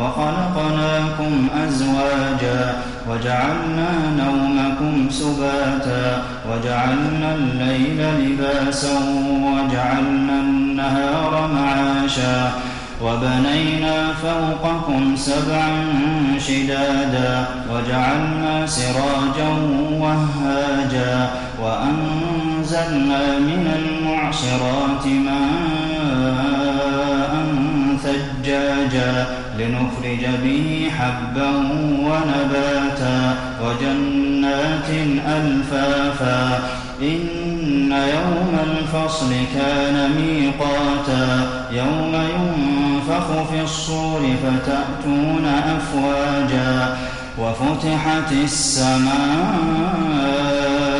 وخلقناكم أزواجا وجعلنا نومكم سباتا وجعلنا الليل لباسا وجعلنا النهار معاشا وبنينا فوقكم سبعا شدادا وجعلنا سراجا وهاجا وأنزلنا من المعصرات ماء ثجاجا لنخرج به حبا ونباتا وجنات ألفافا. إن يوم الفصل كان ميقاتا. يوم ينفخ في الصور فتأتون أفواجا. وفتحت السماء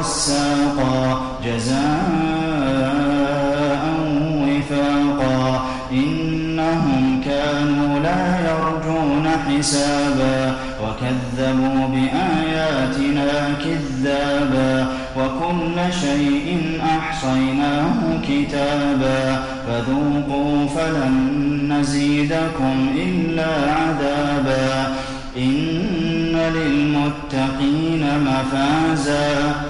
وغساقا جزاء وفاقا إنهم كانوا لا يرجون حسابا وكذبوا بآياتنا كذابا وكل شيء أحصيناه كتابا فذوقوا فلن نزيدكم إلا عذابا إن للمتقين مفازا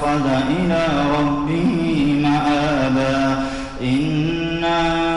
اتخذ إلى ربه مآبا. إنا